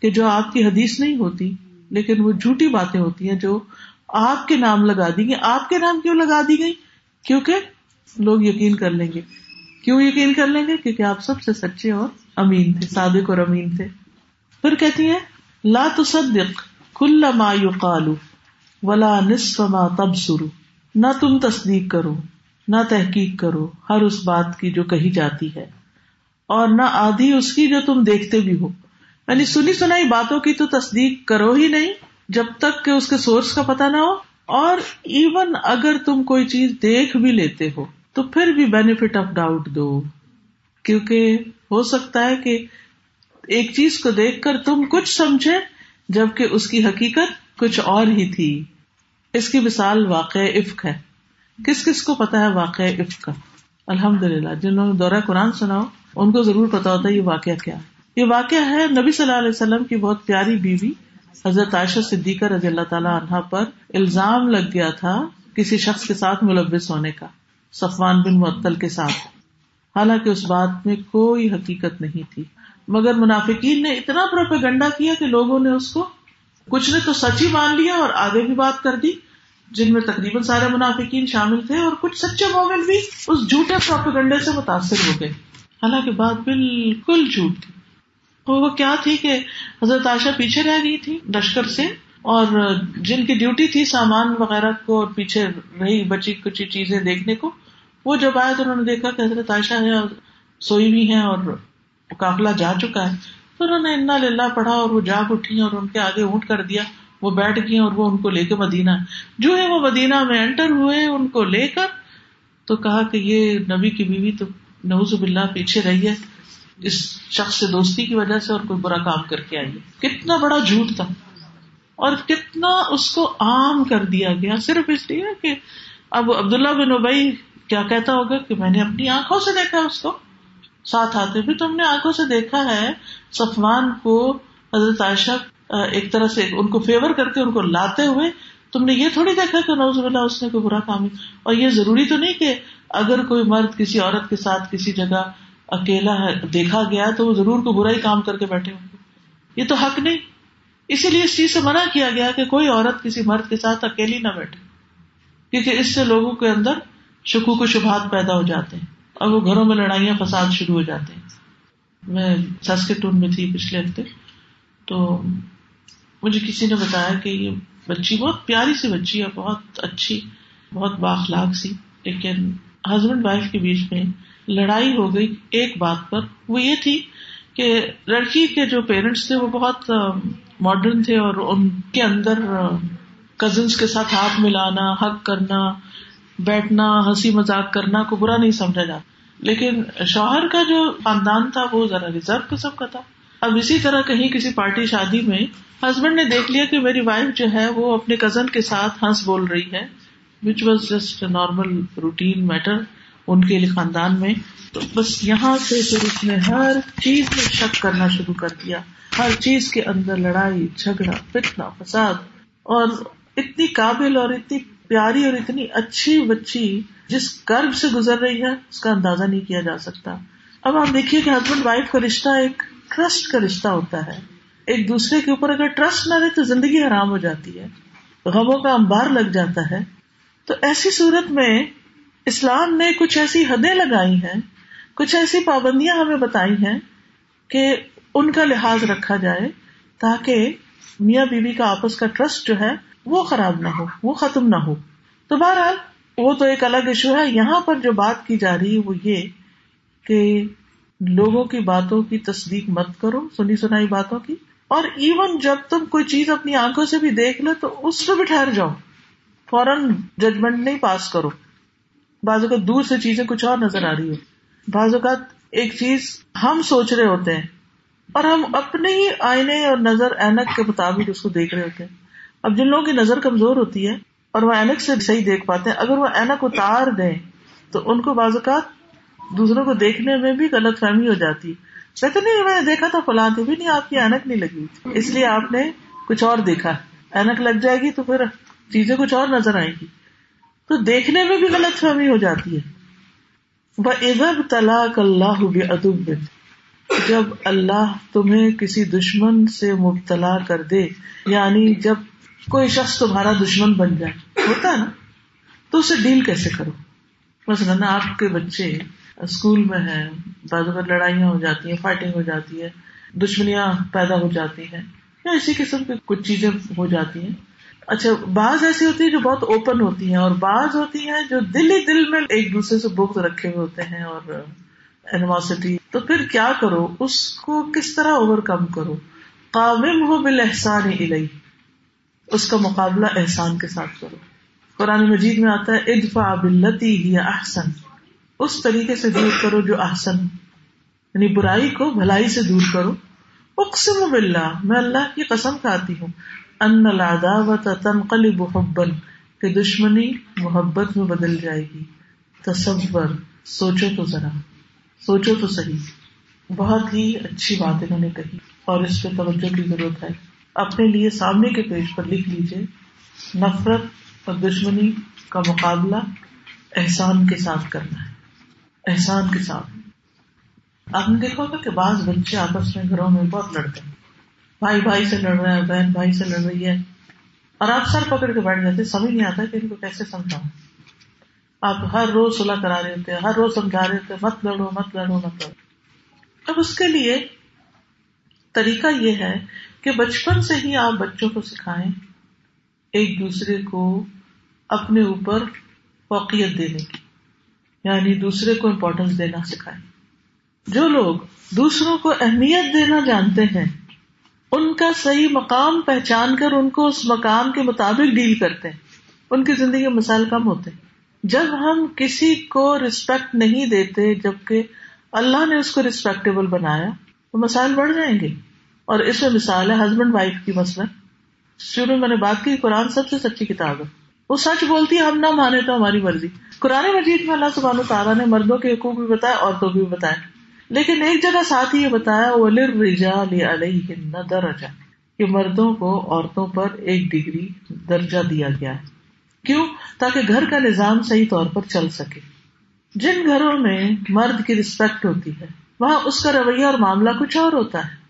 کہ جو آپ کی حدیث نہیں ہوتی، لیکن وہ جھوٹی باتیں ہوتی ہیں جو آپ کے نام لگا دی گئی۔ آپ کے نام کیوں لگا دی گئی؟ کیونکہ لوگ یقین کر لیں گے۔ کیوں یقین کر لیں گے؟ کیونکہ آپ سب سے سچے اور امین تھے، صادق اور امین تھے۔ پھر کہتی ہیں لا تصدق کل ما يقال ولا نصف ما تبصر. نہ تم تصدیق کرو، نہ تحقیق کرو ہر اس بات کی جو کہی جاتی ہے، اور نہ آدھی اس کی جو تم دیکھتے بھی ہو۔ یعنی سنی سنائی باتوں کی تو تصدیق کرو ہی نہیں، جب تک کہ اس کے سورس کا پتا نہ ہو۔ اور ایون اگر تم کوئی چیز دیکھ بھی لیتے ہو تو پھر بھی بینیفٹ آف ڈاؤٹ دو۔ کیونکہ ہو سکتا ہے کہ ایک چیز کو دیکھ کر تم کچھ سمجھے، جبکہ اس کی حقیقت کچھ اور ہی تھی۔ اس کی مثال واقع عفق ہے۔ کس کس کو پتا ہے واقع عفق کا؟ الحمد للہ جنہوں نے دورہ قرآن سنا ہو، ان کو ضرور پتا ہوتا ہے یہ واقعہ کیا۔ یہ واقعہ ہے نبی صلی اللہ علیہ وسلم کی بہت پیاری بیوی، حضرت عائشہ صدیقہ رضی اللہ تعالیٰ عنہ پر الزام لگ گیا تھا کسی شخص کے ساتھ ملوث ہونے کا، صفوان بن معطل کے ساتھ۔ حالانکہ اس بات میں کوئی حقیقت نہیں تھی۔ مگر منافقین نے اتنا پروپیگنڈا کیا کہ لوگوں نے اس کو کچھ نے تو سچ ہی مان لیا اور آگے بھی بات کر دی، جن میں تقریباً سارے منافقین شامل تھے اور کچھ سچے مومن بھی اس جھوٹے پروپیگنڈے سے متاثر ہو گئے۔ حالانکہ بات بالکل جھوٹ تھی۔ وہ کیا تھی کہ حضرت عائشہ پیچھے رہ گئی تھی لشکر سے اور جن کی ڈیوٹی تھی سامان وغیرہ کو اور پیچھے رہی بچی کچھ چیزیں دیکھنے کو، وہ جب آئے تو انہوں نے دیکھا کہ حضرت عائشہ ہے اور سوئی بھی ہے اور قافلہ جا چکا ہے۔ تو انہوں نے انا للہ پڑھا اور وہ جاگ اٹھی اور ان کے آگے اونٹ کر دیا۔ وہ بیٹھ گئی اور وہ ان کو لے کے مدینہ۔ جو ہے وہ مدینہ میں انٹر ہوئے، ان کو لے کر تو کہا کہ یہ نبی کی بیوی تو نوز باللہ پیچھے رہی ہے۔ اس شخص سے دوستی کی وجہ سے اور کوئی برا کام کر کے آئی کتنا بڑا جھوٹ تھا۔ اور کتنا اس کو عام کر دیا گیا۔ صرف اس لیے کہ اب عبداللہ بن ابئی کیا کہتا ہوگا کہ میں نے اپنی آنکھوں سے دیکھا اس کو۔ ساتھ آتے بھی تم نے آنکھوں سے دیکھا ہے سفمان کو حضرت عائشہ ایک طرح سے ان کو فیور کر کے ان کو لاتے ہوئے۔ تم نے یہ تھوڑی دیکھا کہ نوز اللہ اس نے کوئی برا کام اور یہ ضروری تو نہیں کہ اگر کوئی مرد کسی عورت کے ساتھ کسی جگہ اکیلا ہے، دیکھا گیا تو وہ ضرور کو برا ہی کام کر کے بیٹھے ہوں گے۔ یہ تو حق نہیں۔ اسی لیے اس چیز سے منع کیا گیا کہ کوئی عورت کسی مرد کے ساتھ اکیلی نہ بیٹھے۔ کیونکہ اس سے لوگوں کے اندر شکو کو شبہات پیدا ہو جاتے ہیں۔ اور وہ گھروں میں لڑائیاں فساد شروع ہو جاتے ہیں۔ میں ساسکٹون میں تھی پچھلے ہفتے۔ تو مجھے کسی نے بتایا کہ یہ بچی بہت پیاری سی بچی ہے، بہت اچھی، بہت باخلاق سی۔ لیکن ہسبینڈ وائف کے بیچ میں لڑائی ہو گئی ایک بات پر۔ وہ یہ تھی کہ لڑکی کے جو پیرنٹس تھے، وہ بہت ماڈرن تھے اور ان کے اندر کزنس کے ساتھ ہاتھ ملانا حق کرنا بیٹھنا، ہنسی مذاق کرنا کو برا نہیں سمجھا جاتا۔ لیکن شوہر کا جو خاندان تھا، وہ ذرا ریزرو قسم کا تھا۔ اب اسی طرح کہیں کسی پارٹی شادی میں ہسبینڈ نے دیکھ لیا کہ میری وائف جو ہے، وہ اپنے کزن کے ساتھ ہنس بول رہی ہے which was just normal routine matter ان کے لیے خاندان میں۔ تو بس یہاں سے پھر اس نے ہر چیز میں شک کرنا شروع کر دیا۔ ہر چیز کے اندر لڑائی، جھگڑا فتنا فساد اور اتنی قابل اور اتنی پیاری اور اتنی اچھی بچی جس کرب سے گزر رہی ہے، اس کا اندازہ نہیں کیا جا سکتا۔ اب آپ دیکھیے کہ ہسبینڈ وائف کا رشتہ ایک ٹرسٹ کا رشتہ ہوتا ہے۔ ایک دوسرے کے اوپر اگر ٹرسٹ نہ رہے تو زندگی حرام ہو جاتی ہے۔ غموں کا امبار لگ جاتا ہے۔ تو ایسی صورت میں اسلام نے کچھ ایسی حدیں لگائی ہیں، کچھ ایسی پابندیاں ہمیں بتائی ہیں کہ ان کا لحاظ رکھا جائے تاکہ میاں بیوی بی کا آپس کا ٹرسٹ جو ہے وہ خراب نہ ہو، وہ ختم نہ ہو۔ تو بہرحال، وہ تو ایک الگ ایشو ہے۔ یہاں پر جو بات کی جا رہی ہے، وہ یہ کہ لوگوں کی باتوں کی تصدیق مت کرو، سنی سنائی باتوں کی۔ اور ایون جب تم کوئی چیز اپنی آنکھوں سے بھی دیکھ لو، تو اس پہ بھی ٹھہر جاؤ۔ فوراً ججمنٹ نہیں پاس کرو۔ بعض اوقات دور سے چیزیں کچھ اور نظر آ رہی ہے بعض اوقات ایک چیز ہم سوچ رہے ہوتے ہیں اور ہم اپنے ہی آئینے اور نظر، اینک کے مطابق اس کو دیکھ رہے ہوتے ہیں۔ اب جن لوگوں کی نظر کمزور ہوتی ہے اور وہ اینک سے صحیح دیکھ پاتے ہیں، اگر وہ اینک اتار دیں تو ان کو بعض اوقات دوسروں کو دیکھنے میں بھی غلط فہمی ہو جاتی۔ کہتے نہیں، میں نے دیکھا تھا فلاں بھی نہیں، آپ کی اینک نہیں لگی۔ اس لیے آپ نے کچھ اور دیکھا۔ اینک لگ جائے گی تو پھر چیزیں کچھ اور نظر آئیں گی۔ تو دیکھنے میں بھی غلط فہمی ہو جاتی ہے۔ وہ ادب طلاق اللہ ادب جب اللہ تمہیں کسی دشمن سے مبتلا کر دے یعنی جب کوئی شخص تمہارا دشمن بن جائے۔ ہوتا ہے نا؟ تو اسے ڈیل کیسے کرو؟ مثلاً آپ کے بچے اسکول میں ہیں، بعض اوقات لڑائیاں ہو جاتی ہیں فائٹنگ ہو جاتی ہے، دشمنیاں پیدا ہو جاتی ہیں، یا اسی قسم کی کچھ چیزیں ہو جاتی ہیں۔ اچھا بعض ایسی ہوتی ہے جو بہت اوپن ہوتی ہیں اور بعض ہوتی ہیں جو دل ہی دل میں ایک دوسرے سے بغض رکھے ہوئے ہوتے ہیں اور اینیورسٹی تو پھر کیا کرو؟ اس کو کس طرح اوور کم کرو؟ قابم ہو بال احسان الہی اس کا مقابلہ احسان کے ساتھ کرو۔ قرآن مجید میں آتا ہے ادفا بلتی ہی احسن۔ اس طریقے سے دور کرو جو احسن یعنی برائی کو بھلائی سے دور کرو۔ اقسم باللہ، میں اللہ کی قسم کھاتی ہوں۔ ان العداوت تنقلب حبا، کہ دشمنی محبت میں بدل جائے گی۔ تصور، سوچو تو ذرا۔ سوچو تو صحیح۔ بہت ہی اچھی بات انہوں نے کہی، اور اس پہ توجہ کی ضرورت ہے۔ اپنے لیے سامنے کے پیج پر لکھ لیجیے نفرت اور دشمنی کا مقابلہ احسان کے ساتھ کرنا ہے۔ احسان کے ساتھ۔ آپ نے دیکھا ہوگا کہ بعض بچے آپس میں گھروں میں بہت لڑتے ہیں۔ بھائی بھائی سے لڑ رہا ہے، بہن بھائی سے لڑ رہی ہے۔ اور آپ سر پکڑ کے بیٹھ جاتے سمجھ نہیں آتا کہ ان کو کیسے سمجھاؤں۔ آپ ہر روز صلاح کرا رہے ہوتے ہر روز سمجھا رہے ہوتے مت لڑو مت لڑو مت لڑو۔ اب اس کے لیے طریقہ یہ ہے کہ بچپن سے ہی آپ بچوں کو سکھائیں، ایک دوسرے کو اپنے اوپر فوقیت دینے کی یعنی دوسرے کو امپورٹینس دینا سکھائیں۔ جو لوگ دوسروں کو اہمیت دینا جانتے ہیں، ان کا صحیح مقام پہچان کر ان کو اس مقام کے مطابق ڈیل کرتے ہیں۔ ان کی زندگی میں مسائل کم ہوتے ہیں۔ جب ہم کسی کو ریسپیکٹ نہیں دیتے، جبکہ اللہ نے اس کو ریسپیکٹیبل بنایا، تو مسائل بڑھ جائیں گے۔ اور اس میں مثال ہے ہسبینڈ وائف کی مسئلہ شروع میں میں نے بات کی، قرآن سب سے سچی کتاب ہے۔ وہ سچ بولتی ہے، ہم نہ مانے تو ہماری مرضی۔ قرآن مجید میں اللہ سبحانہ تعالیٰ نے مردوں کے حقوق بھی بتایا عورتوں بھی بتایا لیکن ایک جگہ ساتھ ہی یہ بتایا علیہ درجہ کہ مردوں کو عورتوں پر ایک ڈگری درجہ دیا گیا ہے۔ کیوں؟ تاکہ گھر کا نظام صحیح طور پر چل سکے۔ جن گھروں میں مرد کی رسپیکٹ ہوتی ہے، وہاں اس کا رویہ اور معاملہ کچھ اور ہوتا ہے۔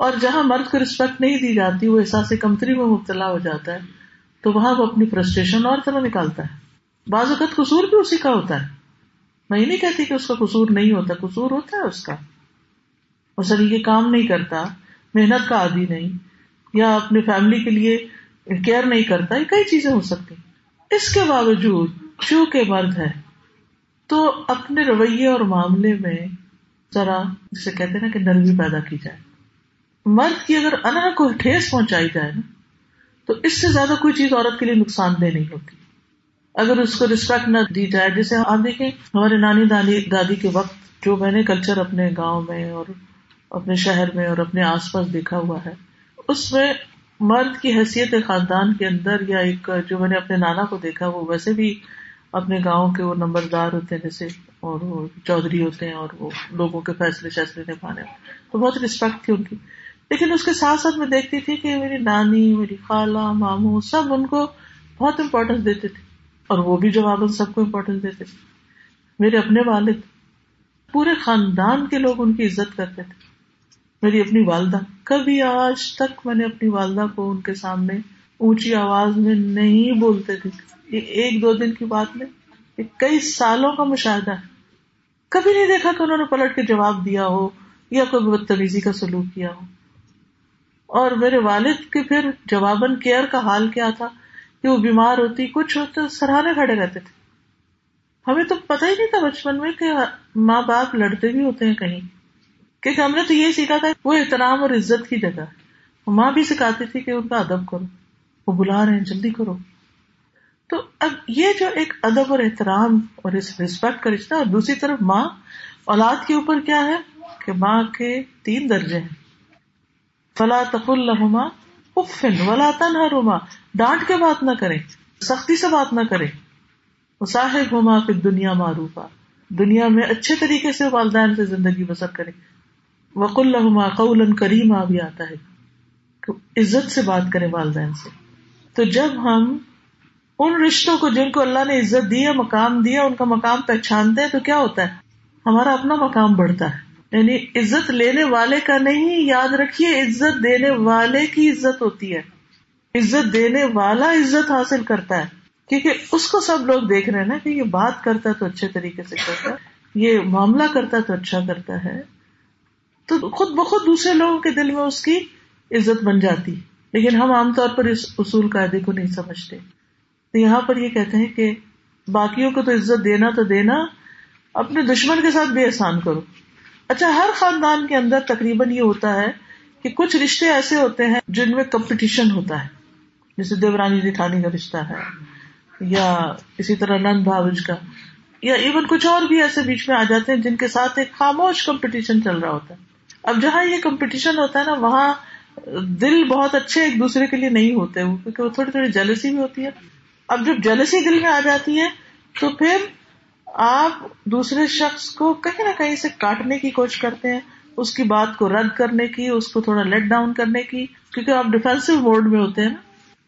اور جہاں مرد کو رسپیکٹ نہیں دی جاتی، وہ احساس کمتری میں مبتلا ہو جاتا ہے، تو وہاں وہ اپنی فرسٹریشن اور طرح نکالتا ہے۔ بعض اوقات قصور بھی اسی کا ہوتا ہے۔ میں یہ نہیں کہتی کہ اس کا قصور نہیں ہوتا، قصور ہوتا ہے اس کا۔ وہ سلیقے کام نہیں کرتا، محنت کا عادی نہیں، یا اپنی فیملی کے لیے کیئر نہیں کرتا، یہ کئی چیزیں ہو سکتی۔ اس کے باوجود چونکہ مرد ہے، تو اپنے رویے اور معاملے میں ذرا جسے کہتے نا کہ نرمی پیدا کی جائے۔ مرد کی اگر انہ کو ٹھیس پہنچائی جائے نا، تو اس سے زیادہ کوئی چیز عورت کے لیے نقصان دہ نہیں ہوتی۔ اگر اس کو ریسپیکٹ نہ دی جائے، جیسے آپ دیکھیں، ہمارے نانی دانی دادی کے وقت جو میں نے کلچر اپنے گاؤں میں اور اپنے شہر میں اور اپنے آس پاس دیکھا ہوا ہے، اس میں مرد کی حیثیت خاندان کے اندر یا ایک جو میں نے اپنے نانا کو دیکھا، وہ ویسے بھی اپنے گاؤں کے وہ نمبردار ہوتے ہیں، جیسے اور وہ چودھری ہوتے ہیں اور وہ لوگوں کے فیصلے شیصلے نبھانے۔ تو بہت رسپیکٹ تھی ان کی۔ لیکن اس کے ساتھ ساتھ میں دیکھتی تھی کہ میری نانی، میری خالہ، ماموں سب ان کو بہت امپورٹینس دیتے تھے اور وہ بھی جواب سب کو امپورٹینس دیتے تھے۔ میرے اپنے والد، پورے خاندان کے لوگ ان کی عزت کرتے تھے۔ میری اپنی والدہ، کبھی آج تک میں نے اپنی والدہ کو ان کے سامنے اونچی آواز میں نہیں بولتے تھے یہ ایک دو دن کی بات میں کئی سالوں کا مشاہدہ ہے۔ کبھی نہیں دیکھا کہ انہوں نے پلٹ کے جواب دیا ہو یا کوئی بدتمیزی کا سلوک کیا ہو۔ اور میرے والد کے پھر جواباً کیئر کا حال کیا تھا کہ وہ بیمار ہوتی، کچھ ہوتے سراہنے کھڑے رہتے تھے۔ ہمیں تو پتہ ہی نہیں تھا بچپن میں کہ ماں باپ لڑتے بھی ہوتے ہیں کہیں۔ کیونکہ ہم نے تو یہ سیکھا تھا، وہ احترام اور عزت کی جگہ۔ ماں بھی سکھاتی تھی کہ ان کا ادب کرو، وہ بلا رہے ہیں، جلدی کرو۔ تو اب یہ جو ایک ادب اور احترام اور اس رسپیکٹ کا رشتہ، اور دوسری طرف ماں، اولاد کے اوپر کیا ہے کہ ماں کے تین درجے ہیں۔ فلا تف الحما افن ولا تنہا ڈانٹ کے بات نہ کرے سختی سے بات نہ کرے صاحب ہوما پھر دنیا معروفا، دنیا میں اچھے طریقے سے والدین سے زندگی بسر کرے وق الحما قول کریم بھی آتا ہے عزت سے بات کرے والدین سے۔ تو جب ہم ان رشتوں کو جن کو اللہ نے عزت دی ہے مقام دیا، ان کا مقام پہچانتے ہیں، تو کیا ہوتا ہے؟ ہمارا اپنا مقام بڑھتا ہے۔ یعنی عزت لینے والے کا نہیں، یاد رکھیے عزت دینے والے کی عزت ہوتی ہے۔ عزت دینے والا عزت حاصل کرتا ہے۔ کیونکہ اس کو سب لوگ دیکھ رہے ہیں نا کہ یہ بات کرتا ہے تو اچھے طریقے سے کرتا ہے، یہ معاملہ کرتا ہے تو اچھا کرتا ہے۔ تو خود بخود دوسرے لوگوں کے دل میں اس کی عزت بن جاتی۔ لیکن ہم عام طور پر اس اصول قاعدے کو نہیں سمجھتے۔ تو یہاں پر یہ کہتے ہیں کہ باقیوں کو تو عزت دینا تو دینا، اپنے دشمن کے ساتھ بھی احسان کرو۔ اچھا ہر خاندان کے اندر تقریباً یہ ہوتا ہے کہ کچھ رشتے ایسے ہوتے ہیں جن میں کمپٹیشن ہوتا ہے۔ جیسے دیورانی جیٹھانی کا رشتہ ہے، یا اسی طرح نند بھاوج کا، یا ایون کچھ اور بھی ایسے بیچ میں آ جاتے ہیں جن کے ساتھ ایک خاموش کمپٹیشن چل رہا ہوتا ہے۔ اب جہاں یہ کمپٹیشن ہوتا ہے نا، وہاں دل بہت اچھے ایک دوسرے کے لیے نہیں ہوتے کیونکہ وہ تھوڑی تھوڑی جلسی بھی ہوتی ہے۔ اب جب جلسی دل میں آ جاتی ہے، تو پھر آپ دوسرے شخص کو کہیں نہ کہیں سے کاٹنے کی کوشش کرتے ہیں، اس کی بات کو رد کرنے کی، اس کو تھوڑا لیٹ ڈاؤن کرنے کی، کیونکہ آپ ڈیفینسو موڈ میں ہوتے ہیں نا۔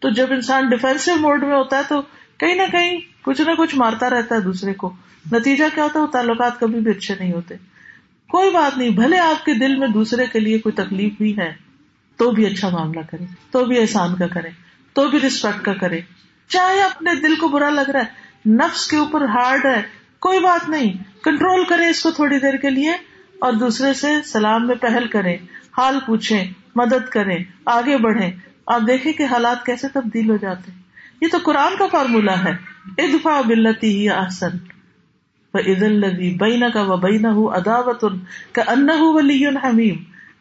تو جب انسان ڈیفینسو موڈ میں ہوتا ہے تو کہیں نہ کہیں کچھ نہ کچھ مارتا رہتا ہے دوسرے کو۔ نتیجہ کیا ہوتا ہے؟ وہ تعلقات کبھی بھی اچھے نہیں ہوتے۔ کوئی بات نہیں، بھلے آپ کے دل میں دوسرے کے لیے کوئی تکلیف بھی ہے، تو بھی اچھا معاملہ کرے تو بھی احسان کا کرے تو بھی رسپیکٹ کا کرے چاہے اپنے دل کو برا لگ رہا ہے، نفس کے اوپر ہارڈ ہے کوئی بات نہیں کنٹرول کرے اس کو تھوڑی دیر کے لیے اور دوسرے سے سلام میں پہل کرے، حال پوچھے، مدد کریں آگے بڑھیں آپ دیکھیں کہ حالات کیسے تبدیل ہو جاتے ہیں۔ یہ تو قرآن کا فارمولا ہے۔ ادفا بلتی ہی آسن عید الدی بینا کا و بینا ہوں اداوت کا ان ولی حمیم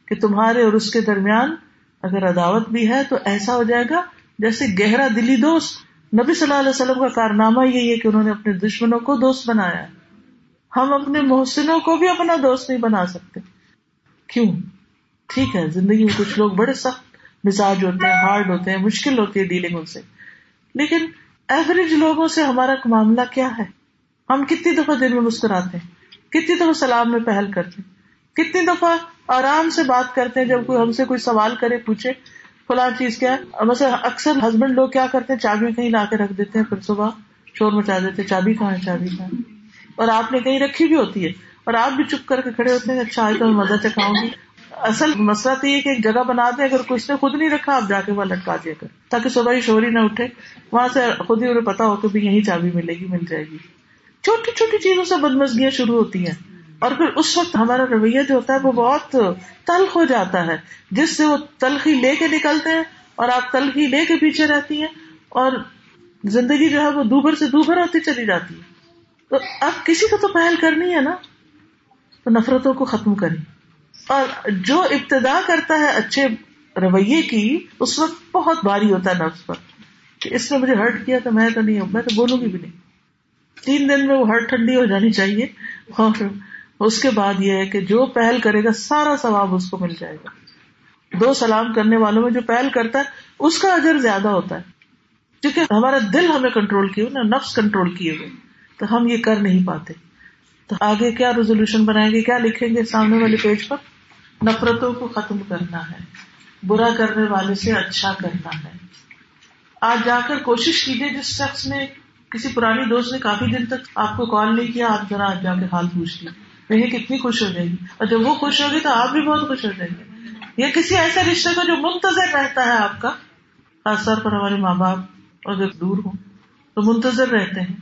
کہ تمہارے اور اس کے درمیان اگر عداوت بھی ہے تو ایسا ہو جائے گا جیسے گہرا دلی دوست نبی صلی اللہ علیہ وسلم کا کارنامہ یہی ہے کہ انہوں نے اپنے دشمنوں کو دوست بنایا ہم اپنے محسنوں کو بھی اپنا دوست نہیں بنا سکتے۔ کیوں؟ ٹھیک ہے، زندگی میں کچھ لوگ بڑے سخت مزاج ہوتے ہیں، ہارڈ ہوتے ہیں، مشکل ہوتی ہے ڈیلنگ ان سے۔ لیکن ایوریج لوگوں سے ہمارا معاملہ کیا ہے؟ ہم کتنی دفعہ دن میں مسکراتے ہیں، کتنی دفعہ سلام میں پہل کرتے ہیں، کتنی دفعہ آرام سے بات کرتے ہیں جب کوئی ہم سے کوئی سوال کرے، پوچھے۔ فلاں چیز کیا ہے؟ اکثر ہسبینڈ لوگ کیا کرتے ہیں؟ چابی کہیں لا کے رکھ دیتے ہیں پھر صبح شور مچا دیتے چابی کہاں ہے چابی کہاں اور آپ نے کہیں رکھی بھی ہوتی ہے۔ اور آپ بھی چپ کر کے کھڑے ہوتے ہیں اچھا آج تو میں مدد چکھاؤں گی اصل مسئلہ تو یہ کہ ایک جگہ بنا دیں، اگر کچھ نے خود نہیں رکھا، آپ جا کے وہاں لٹکا دیا کر تاکہ صبح ہی شوری نہ اٹھے۔ وہاں سے خود ہی انہیں پتا ہو کہ بھی یہی چابی ملے گی، مل جائے گی۔ چھوٹی چھوٹی چیزوں سے بدمزگیاں شروع ہوتی ہیں۔ اور پھر اس وقت ہمارا رویہ جو ہوتا ہے وہ بہت تلخ ہو جاتا ہے۔ جس سے وہ تلخی لے کے نکلتے ہیں اور آپ تلخی لے کے پیچھے رہتی ہیں اور زندگی جو ہے وہ دوبھر سے دوبھر ہوتی چلی جاتی ہے۔ تو اب کسی کو تو پہل کرنی ہے نا۔ تو نفرتوں کو ختم کریں۔ اور جو ابتدا کرتا ہے اچھے رویے کی، اس وقت بہت بھاری ہوتا ہے نفس پر۔ کہ اس نے مجھے ہرٹ کیا تو میں تو نہیں ہوں، میں تو بولوں گی بھی نہیں۔ تین دن میں وہ ہرٹ ٹھنڈی ہو جانی چاہیے۔ اور اس کے بعد یہ ہے کہ جو پہل کرے گا، سارا ثواب اس کو مل جائے گا۔ دو سلام کرنے والوں میں جو پہل کرتا ہے، اس کا اجر زیادہ ہوتا ہے۔ کیونکہ ہمارا دل ہمیں کنٹرول کیے نا نفس کنٹرول کیے ہوئے۔ تو ہم یہ کر نہیں پاتے۔ تو آگے کیا ریزولوشن بنائیں گے؟ کیا لکھیں گے سامنے والے پیج پر؟ نفرتوں کو ختم کرنا ہے۔ برا کرنے والے سے اچھا کرنا ہے۔ آج جا کر کوشش کیجیے جس شخص نے، کسی پرانی دوست نے کافی دن تک آپ کو کال نہیں کیا، آپ ذرا آج جا کے حال پوچھ لیں۔ کتنی خوش ہو جائے گی۔ اور جب وہ خوش ہوگی تو آپ بھی بہت خوش ہو جائیں گے۔ یا کسی ایسے رشتے کو جو منتظر رہتا ہے آپ کا، خاص طور پر ہمارے ماں باپ اگر دور ہوں تو منتظر رہتے ہیں۔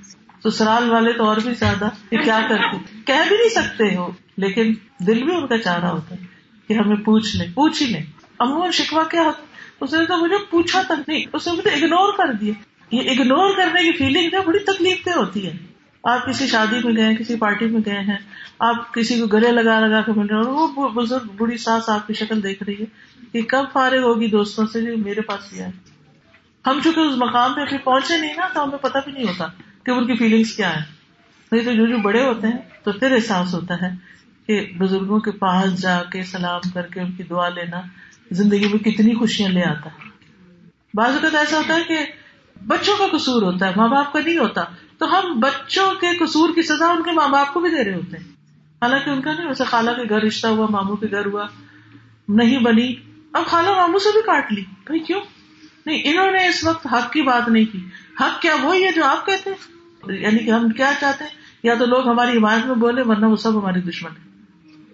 سسرال والے تو اور بھی زیادہ کیا کرتے کہہ بھی نہیں سکتے ہو، لیکن دل بھی ان کا چاہ رہا ہوتا ہے کہ ہمیں پوچھ لیں، پوچھ ہی لیں۔ امون شکوا کیا ہوتا اس نے تو مجھے پوچھا تک نہیں، اس نے مجھے اگنور کر دیا۔ یہ اگنور کرنے کی فیلنگ جو بڑی تکلیف دہ ہوتی ہے۔ آپ کسی شادی میں گئے ہیں، کسی پارٹی میں گئے ہیں، آپ کسی کو گلے لگا لگا کے مل رہے ہیں، اور وہ بزرگ بڑی ساس آپ کی شکل دیکھ رہی ہے کہ کب فارغ ہوگی دوستوں سے؟ جو میرے پاس بھی آئے ہم چونکہ اس مقام پہ ابھی پہنچے نہیں نا، تو ہمیں پتا بھی نہیں ہوتا کہ ان کی فیلنگس کیا ہے نہیں تو جو جو بڑے ہوتے ہیں، تو پھر احساس ہوتا ہے کہ بزرگوں کے پاس جا کے سلام کر کے ان کی دعا لینا زندگی میں کتنی خوشیاں لے آتا ہے۔ بعض اوقات ایسا ہوتا ہے کہ بچوں کا قصور ہوتا ہے، ماں باپ کا نہیں ہوتا تو ہم بچوں کے قصور کی سزا ان کے ماں باپ کو بھی دے رہے ہوتے ہیں۔ حالانکہ ان کا نہیں، ویسے خالہ کے گھر رشتہ ہوا، ماموں کے گھر ہوا، نہیں بنی۔ اب خالہ ماموں سے بھی کاٹ لی۔ بھائی کیوں؟ نہیں، انہوں نے اس وقت حق کی بات نہیں کی۔ حق کیا وہی ہے جو آپ کہتے ہیں؟ یعنی کہ ہم کیا چاہتے ہیں؟ یا تو لوگ ہماری حمایت میں بولے ورنہ وہ سب ہمارے دشمن ہیں۔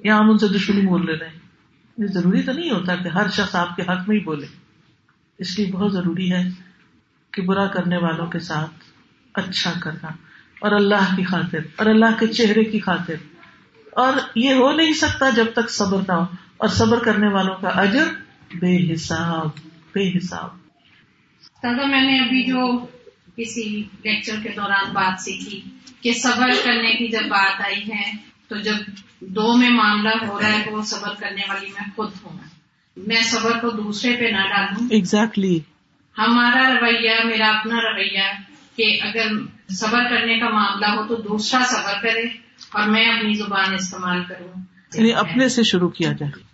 یا ہم ان سے دشمنی بول لے رہے ہیں۔ یہ ضروری تو نہیں ہوتا کہ ہر شخص آپ کے حق میں ہی بولے۔ اس لیے بہت ضروری ہے کہ برا کرنے والوں کے ساتھ اچھا کرنا اور اللہ کی خاطر اور اللہ کے چہرے کی خاطر۔ اور یہ ہو نہیں سکتا جب تک صبر نہ ہو۔ اور صبر کرنے والوں کا اجر بے حساب بے حساب۔ دادا میں نے ابھی جو کسی لیکچر کے دوران بات سیکھی کہ صبر کرنے کی جب بات آئی ہے تو جب دو میں معاملہ ہو رہا ہے تو صبر کرنے والی میں خود ہوں میں۔ صبر کو دوسرے پہ نہ ڈالوں۔ ایگزیکٹلی ہمارا رویہ میرا اپنا رویہ کہ اگر صبر کرنے کا معاملہ ہو تو دوسرا صبر کرے اور میں اپنی زبان استعمال کروں۔ یعنی اپنے سے شروع کیا جائے۔